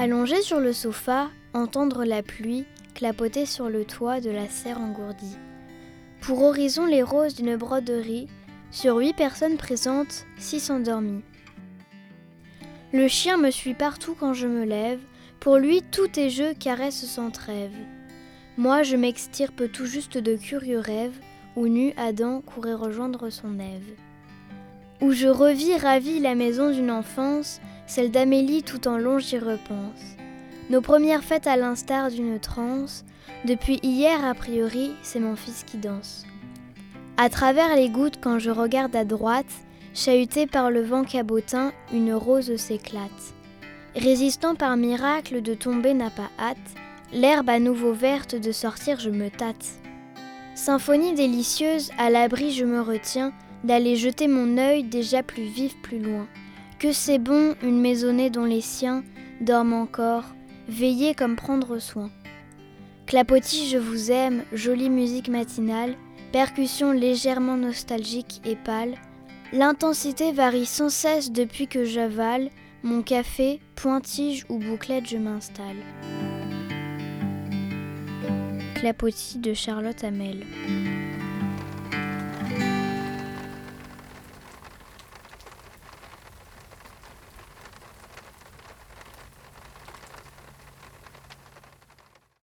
Allongé sur le sofa, entendre la pluie clapoter sur le toit de la serre engourdie. Pour horizon les roses d'une broderie, sur huit personnes présentes, six endormies. Le chien me suit partout quand je me lève, pour lui tout est jeu, caresse sans trêve. Moi je m'extirpe tout juste de curieux rêves, où nu Adam courait rejoindre son Ève. Où je revis ravi la maison d'une enfance, celle d'Amélie tout en long j'y repense. Nos premières fêtes à l'instar d'une transe, depuis hier a priori c'est mon fils qui danse. À travers les gouttes quand je regarde à droite, chahutée par le vent cabotin, une rose s'éclate. Résistant par miracle de tomber n'a pas hâte, l'herbe à nouveau verte de sortir je me tâte. Symphonie délicieuse, à l'abri je me retiens d'aller jeter mon œil déjà plus vif plus loin. Que c'est bon une maisonnée dont les siens dorment encore, veillés comme prendre soin. Clapotis, je vous aime, jolie musique matinale, percussion légèrement nostalgique et pâle. L'intensité varie sans cesse depuis que j'avale mon café, pointige ou bouclette, je m'installe. Clapotis de Charlotte Hamel.